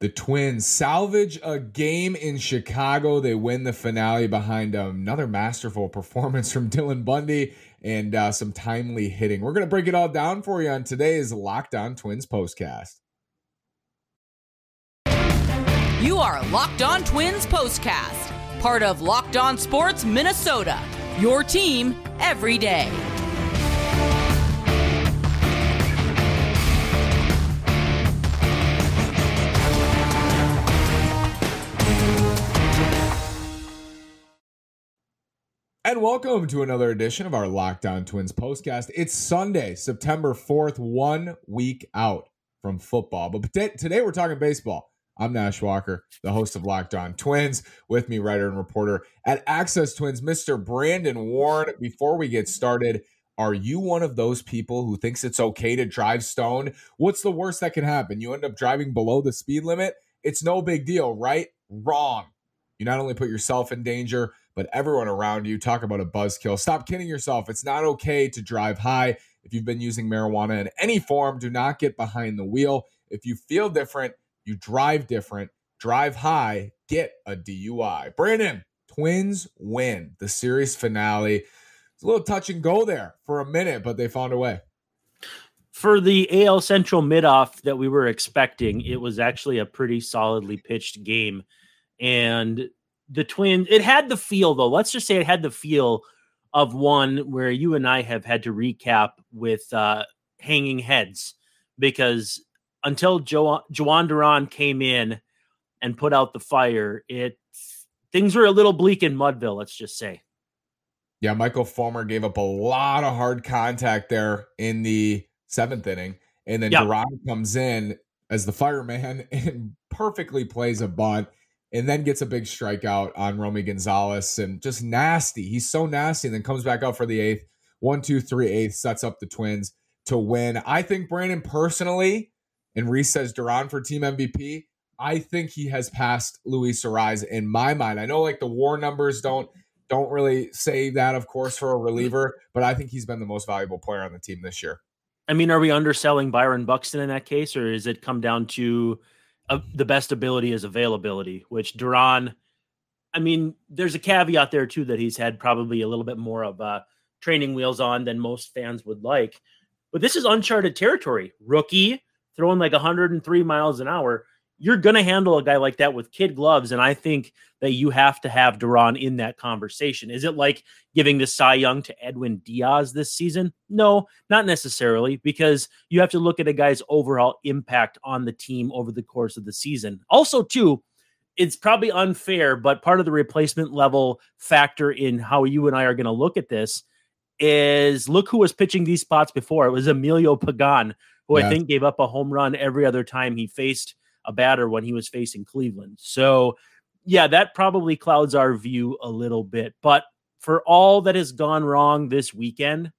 The Twins salvage a game in Chicago. They win the finale behind another masterful performance from Dylan Bundy and uh, some timely hitting. We're going to break it all down for you on today's Locked On Twins postcast. You are Locked On Twins postcast, part of Locked On Sports Minnesota. Your team every day. And welcome to another edition of our Locked On Twins postcast. It's Sunday, September 4th, one week out from football. But today we're talking baseball. I'm Nash Walker, the host of Locked On Twins. With me, writer and reporter at Access Twins, Mr. Brandon Warne. Before we get started, are you one of those people who thinks it's okay to drive stoned? What's the worst that can happen? You end up driving below the speed limit? It's no big deal, right? Wrong. You not only put yourself in danger, but everyone around you. Talk about a buzzkill. Stop kidding yourself. It's not okay to drive high. If you've been using marijuana in any form, do not get behind the wheel. If you feel different, you drive different, drive high, get a DUI. Brandon, Twins win the series finale. It's a little touch and go there for a minute, but they found a way. For the AL Central mid-off that we were expecting, it was actually a pretty solidly pitched game. And the Twins, it had the feel, though. Let's just say it had the feel of one where you and I have had to recap with uh, hanging heads because until jo- Duran came in and put out the fire, it things were a little bleak in Mudville. Let's just say. Yeah, Michael Fulmer gave up a lot of hard contact there in the seventh inning, and then yep. Duran comes in as the fireman and perfectly plays a bunt, and then gets a big strikeout on Romy Gonzalez, and just nasty. He's so nasty, and then comes back out for the eighth. One, two, three, eighth sets up the Twins to win. I think Brandon personally and Reese says Duran for team MVP. I think he has passed Luis Arraez in my mind. I know like the war numbers don't don't really say that, of course, for a reliever, but I think he's been the most valuable player on the team this year. I mean, are we underselling Byron Buxton in that case, or is it come down to the best ability is availability? Which Duran, I mean, there's a caveat there too that he's had probably a little bit more of uh, training wheels on than most fans would like. But this is uncharted territory. Rookie, throwing like 103 miles an hour, you're going to handle a guy like that with kid gloves. And I think that you have to have Duran in that conversation. Is it like giving the Cy Young to Edwin Diaz this season? No, not necessarily, because you have to look at a guy's overall impact on the team over the course of the season. Also, too, it's probably unfair, but part of the replacement level factor in how you and I are going to look at this is look who was pitching these spots before. It was Emilio Pagan, who yeah. I think gave up a home run every other time he faced a batter when he was facing Cleveland. So, yeah, that probably clouds our view a little bit. But for all that has gone wrong this weekend,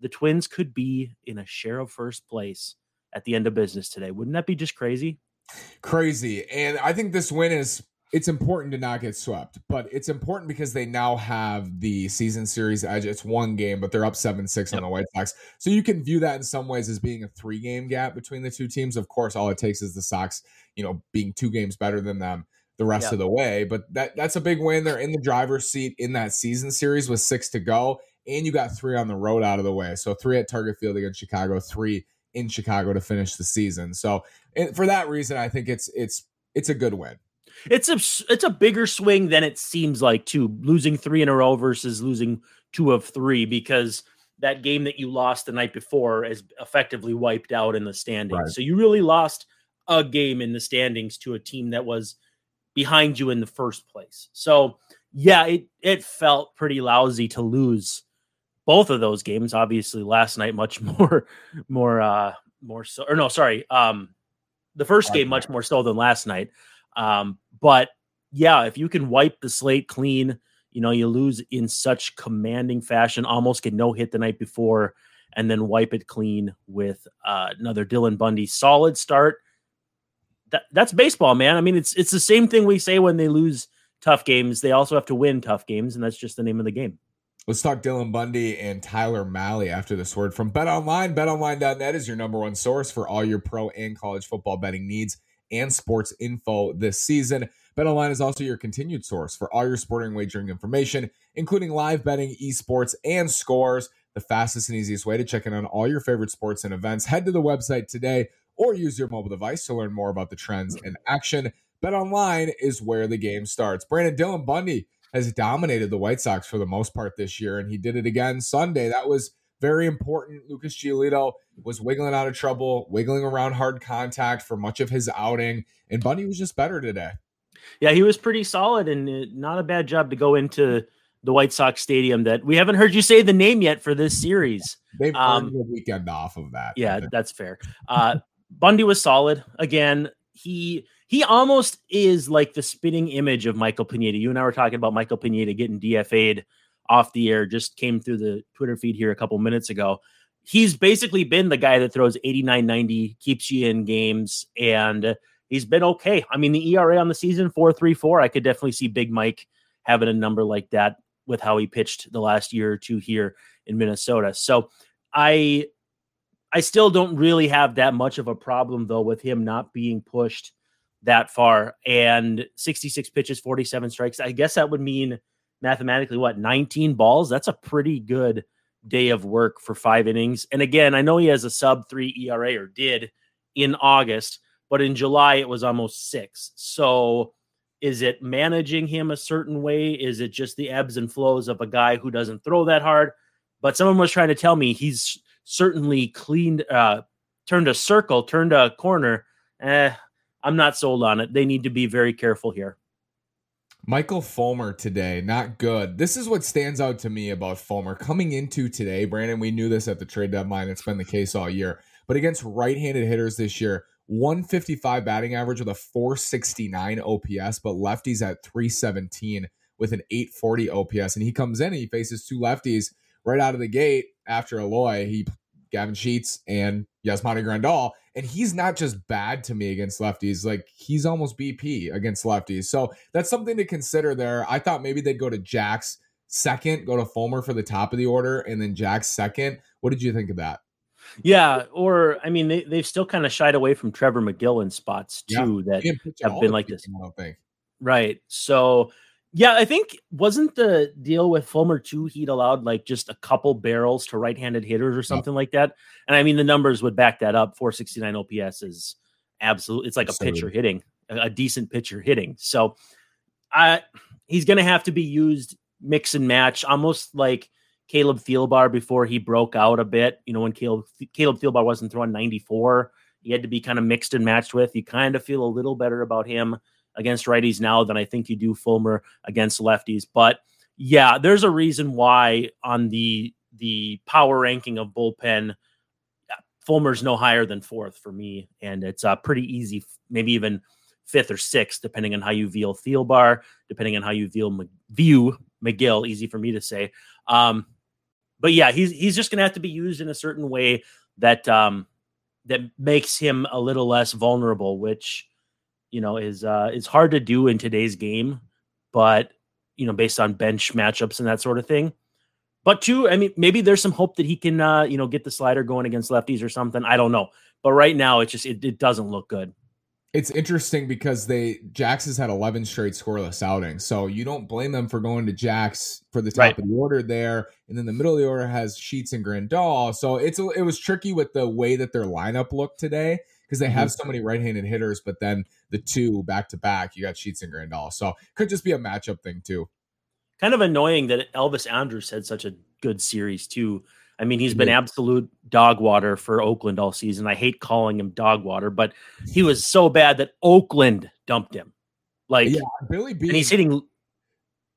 the Twins could be in a share of first place at the end of business today. Wouldn't that be just crazy? Crazy. And I think this win is it's important to not get swept, but it's important because they now have the season series edge. It's one game, but they're up 7 6 yep. on the White Sox. So you can view that in some ways as being a three game gap between the two teams. Of course, all it takes is the Sox, you know, being two games better than them the rest yep. of the way. But that that's a big win. They're in the driver's seat in that season series with six to go. And you got three on the road out of the way. So three at Target Field against Chicago, three in Chicago to finish the season. So for that reason, I think it's it's it's a good win it's a it's a bigger swing than it seems like too losing three in a row versus losing two of three because that game that you lost the night before is effectively wiped out in the standings. Right. so you really lost a game in the standings to a team that was behind you in the first place. So yeah it it felt pretty lousy to lose both of those games obviously last night much more more uh more so or no sorry um the first game much more so than last night um, but yeah, if you can wipe the slate clean, you know, you lose in such commanding fashion, almost get no hit the night before, and then wipe it clean with uh, another Dylan Bundy solid start. That, that's baseball, man. I mean, it's it's the same thing we say when they lose tough games. They also have to win tough games, and that's just the name of the game. Let's talk Dylan Bundy and Tyler Mahle after this word from Bet Online. BetOnline.net is your number one source for all your pro and college football betting needs and sports info this season. BetOnline is also your continued source for all your sporting wagering information, including live betting, esports, and scores. The fastest and easiest way to check in on all your favorite sports and events. Head to the website today or use your mobile device to learn more about the trends in action. BetOnline is where the game starts. Brandon Dylan Bundy has dominated the White Sox for the most part this year, and he did it again Sunday. That was very important. Lucas Giolito was wiggling out of trouble, wiggling around hard contact for much of his outing, and Bundy was just better today. Yeah, he was pretty solid and uh, not a bad job to go into the White Sox stadium that we haven't heard you say the name yet for this series. They've um, earned the weekend off of that. Yeah, that's fair. Uh, Bundy was solid. Again, he he almost is like the spitting image of Michael Pineda. You and I were talking about Michael Pineda getting DFA'd off the air, just came through the Twitter feed here a couple minutes ago. He's basically been the guy that throws 89 90, keeps you in games, and he's been okay. I mean, the ERA on the season, 4.34. I could definitely see Big Mike having a number like that with how he pitched the last year or two here in Minnesota. So I I still don't really have that much of a problem though with him not being pushed that far and 66 pitches, 47 strikes. I guess that would mean mathematically what 19 balls. That's a pretty good day of work for five innings. And again, I know he has a sub three ERA or did in August, but in July it was almost six. So is it managing him a certain way? Is it just the ebbs and flows of a guy who doesn't throw that hard? But someone was trying to tell me he's certainly cleaned, uh, turned a circle, turned a corner. Eh, I'm not sold on it. They need to be very careful here. Michael Fulmer today, not good. This is what stands out to me about Fulmer coming into today. Brandon, we knew this at the trade deadline. It's been the case all year. But against right handed hitters this year, 155 batting average with a 469 OPS, but lefties at 317 with an 840 OPS. And he comes in and he faces two lefties right out of the gate after Eloy. He Gavin Sheets and Yasmani Grandal. And he's not just bad to me against lefties, like he's almost BP against lefties. So that's something to consider there. I thought maybe they'd go to Jax second, go to Fulmer for the top of the order, and then Jax second. What did you think of that? Yeah, or I mean, they, they've still kind of shied away from Trevor Megill in spots too yeah, that have been like this. Right. So yeah, I think wasn't the deal with Fulmer too? He'd allowed like just a couple barrels to right-handed hitters or something like that. And I mean, the numbers would back that up. 469 OPS is absolute. It's like a pitcher hitting, a, decent pitcher hitting. So, I he's going to have to be used mix and match, almost like Caleb Thielbar before he broke out a bit. You know, when Caleb Caleb Thielbar wasn't throwing 94, he had to be kind of mixed and matched with. You kind of feel a little better about him against righties now than I think you do Fulmer against lefties. But yeah, there's a reason why on the the power ranking of bullpen, Fulmer's no higher than fourth for me, and it's uh, pretty easy, maybe even fifth or sixth, depending on how you view Thielbar, depending on how you view view Megill. Easy for me to say. Um, but yeah, he's he's just gonna have to be used in a certain way that um, that makes him a little less vulnerable, which you know, is uh, is hard to do in today's game, but you know, based on bench matchups and that sort of thing. But two, I mean, maybe there's some hope that he can, uh, you know, get the slider going against lefties or something. I don't know, but right now, it just it, it doesn't look good. It's interesting because they Jax has had 11 straight scoreless outings, so you don't blame them for going to Jax for the top right. of the order there, and then the middle of the order has Sheets and Grandal. So it's it was tricky with the way that their lineup looked today because they have mm-hmm. so many right-handed hitters, but then the two back to back, you got Sheets and Grandal. So it could just be a matchup thing too. Kind of annoying that Elvis Andrus had such a good series too. I mean, he's been absolute dog water for Oakland all season. I hate calling him dog water, but he was so bad that Oakland dumped him. Like yeah, Billy B. And he's hitting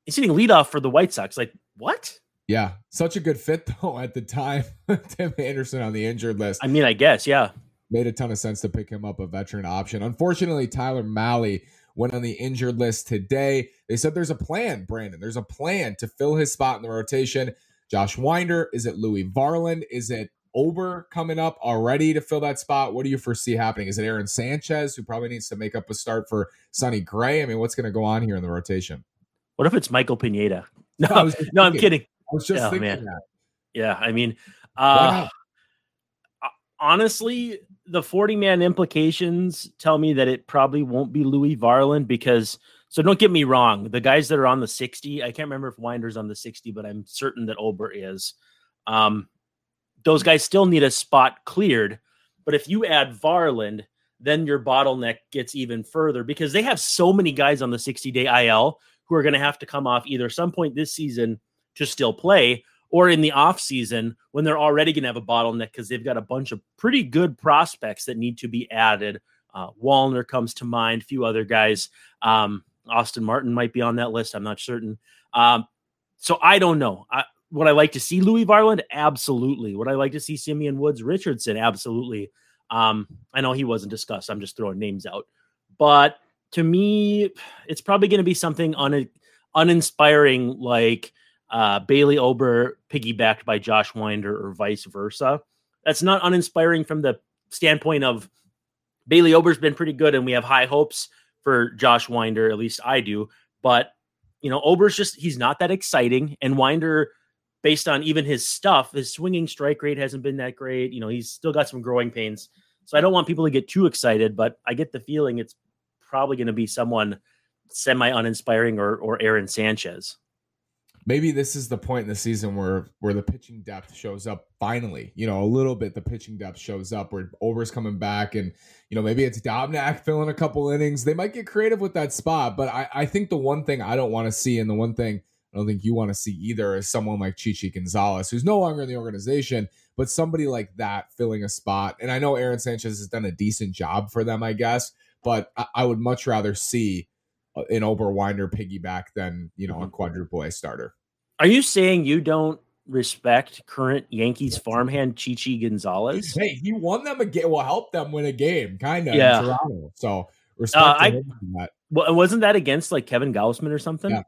he's hitting leadoff for the White Sox. Like, what? Yeah, such a good fit though at the time. Tim Anderson on the injured list. I mean, I guess, yeah made a ton of sense to pick him up a veteran option. Unfortunately, Tyler Mahle went on the injured list today. They said there's a plan, Brandon. There's a plan to fill his spot in the rotation. Josh Winder, is it Louis Varland? Is it Ober coming up already to fill that spot? What do you foresee happening? Is it Aaron Sanchez who probably needs to make up a start for Sonny Gray? I mean, what's going to go on here in the rotation? What if it's Michael Pineda? No, no, I'm kidding. I was just oh, thinking man. that. Yeah, I mean, uh, honestly, the 40 man implications tell me that it probably won't be Louis Varland because so don't get me wrong, the guys that are on the 60, I can't remember if Winder's on the 60, but I'm certain that Ober is. Um, those guys still need a spot cleared. But if you add Varland, then your bottleneck gets even further because they have so many guys on the 60 day IL who are going to have to come off either some point this season to still play or in the off season when they're already going to have a bottleneck because they've got a bunch of pretty good prospects that need to be added. Uh, Wallner comes to mind, a few other guys. Um, Austin Martin might be on that list. I'm not certain. Um, so I don't know. I, would I like to see Louis Varland? Absolutely. Would I like to see Simeon Woods Richardson? Absolutely. Um, I know he wasn't discussed. I'm just throwing names out. But to me, it's probably going to be something un- uninspiring like uh, Bailey Ober piggybacked by Josh Winder or vice versa. That's not uninspiring from the standpoint of Bailey Ober's been pretty good and we have high hopes for Josh Winder, at least I do. But, you know, Ober's just, he's not that exciting. And Winder, based on even his stuff, his swinging strike rate hasn't been that great. You know, he's still got some growing pains. So I don't want people to get too excited, but I get the feeling it's probably going to be someone semi uninspiring or, or Aaron Sanchez maybe this is the point in the season where where the pitching depth shows up finally. You know, a little bit the pitching depth shows up where Ober's coming back and you know, maybe it's Dobnak filling a couple innings. They might get creative with that spot, but I, I think the one thing I don't want to see and the one thing I don't think you want to see either is someone like Chichi Gonzalez, who's no longer in the organization, but somebody like that filling a spot. And I know Aaron Sanchez has done a decent job for them, I guess, but I, I would much rather see an Ober Winder piggyback than you know a mm-hmm. quadruple A starter. Are you saying you don't respect current Yankees farmhand Chichi Gonzalez? Hey, he won them a game. Will help them win a game, kind of. Yeah. So respect uh, I, that. Well, wasn't that against like Kevin Gausman or something? Yeah.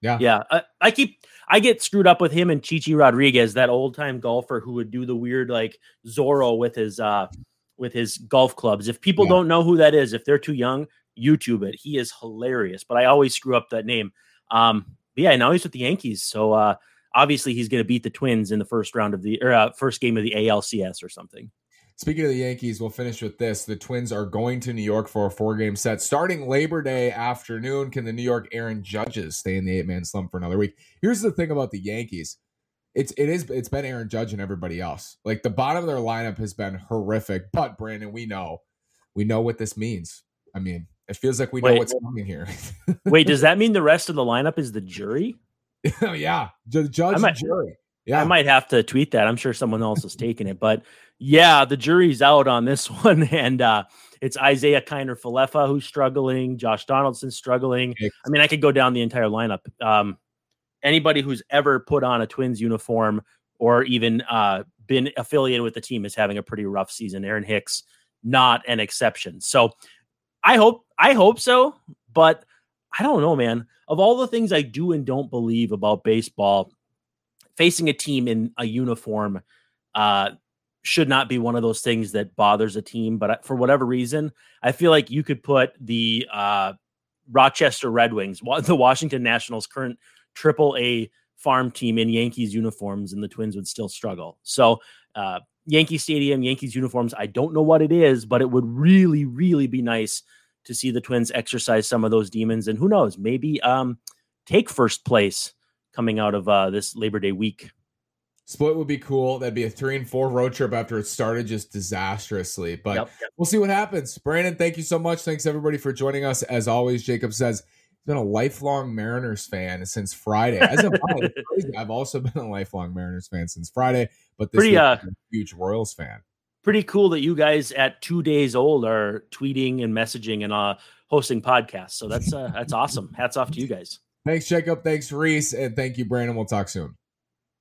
Yeah. Yeah. I, I, keep I get screwed up with him and Chichi Rodriguez, that old time golfer who would do the weird like Zorro with his uh with his golf clubs. If people yeah. don't know who that is, if they're too young, YouTube it. He is hilarious, but I always screw up that name. Um, yeah, now he's with the Yankees. So uh, obviously he's going to beat the Twins in the first round of the or uh, first game of the ALCS or something. Speaking of the Yankees, we'll finish with this. The Twins are going to New York for a four game set starting Labor Day afternoon. Can the New York Aaron Judges stay in the eight man slump for another week? Here's the thing about the Yankees. It's it is it's been Aaron Judge and everybody else. Like the bottom of their lineup has been horrific. But Brandon, we know, we know what this means. I mean, it feels like we know what's coming here. wait, does that mean the rest of the lineup is the jury? yeah, the judge might, jury. Yeah, I might have to tweet that. I'm sure someone else is taking it, but yeah, the jury's out on this one, and uh, it's Isiah Kiner Falefa who's struggling. Josh Donaldson's struggling. I mean, I could go down the entire lineup. Um, anybody who's ever put on a Twins uniform or even uh, been affiliated with the team is having a pretty rough season. Aaron Hicks, not an exception. So I hope I hope so, but I don't know, man. Of all the things I do and don't believe about baseball, facing a team in a uniform uh, should not be one of those things that bothers a team. But for whatever reason, I feel like you could put the uh, Rochester Red Wings, the Washington Nationals' current Triple A farm team in Yankees uniforms, and the Twins would still struggle. So uh, Yankee Stadium, Yankees uniforms. I don't know what it is, but it would really, really be nice to see the Twins exercise some of those demons. And who knows, maybe um, take first place coming out of uh, this Labor Day week. Split would be cool. That'd be a three and four road trip after it started just disastrously. But yep, we'll see what happens. Brandon, thank you so much. Thanks everybody for joining us. As always, Jacob says been a lifelong Mariners fan since Friday. As I. I've also been a lifelong Mariners fan since Friday, but this pretty, uh, huge Royals fan. Pretty cool that you guys at two days old are tweeting and messaging and uh, hosting podcasts. So that's uh, that's awesome. Hats off to you guys. Thanks, Jacob. Thanks, Reese, and thank you, Brandon. We'll talk soon.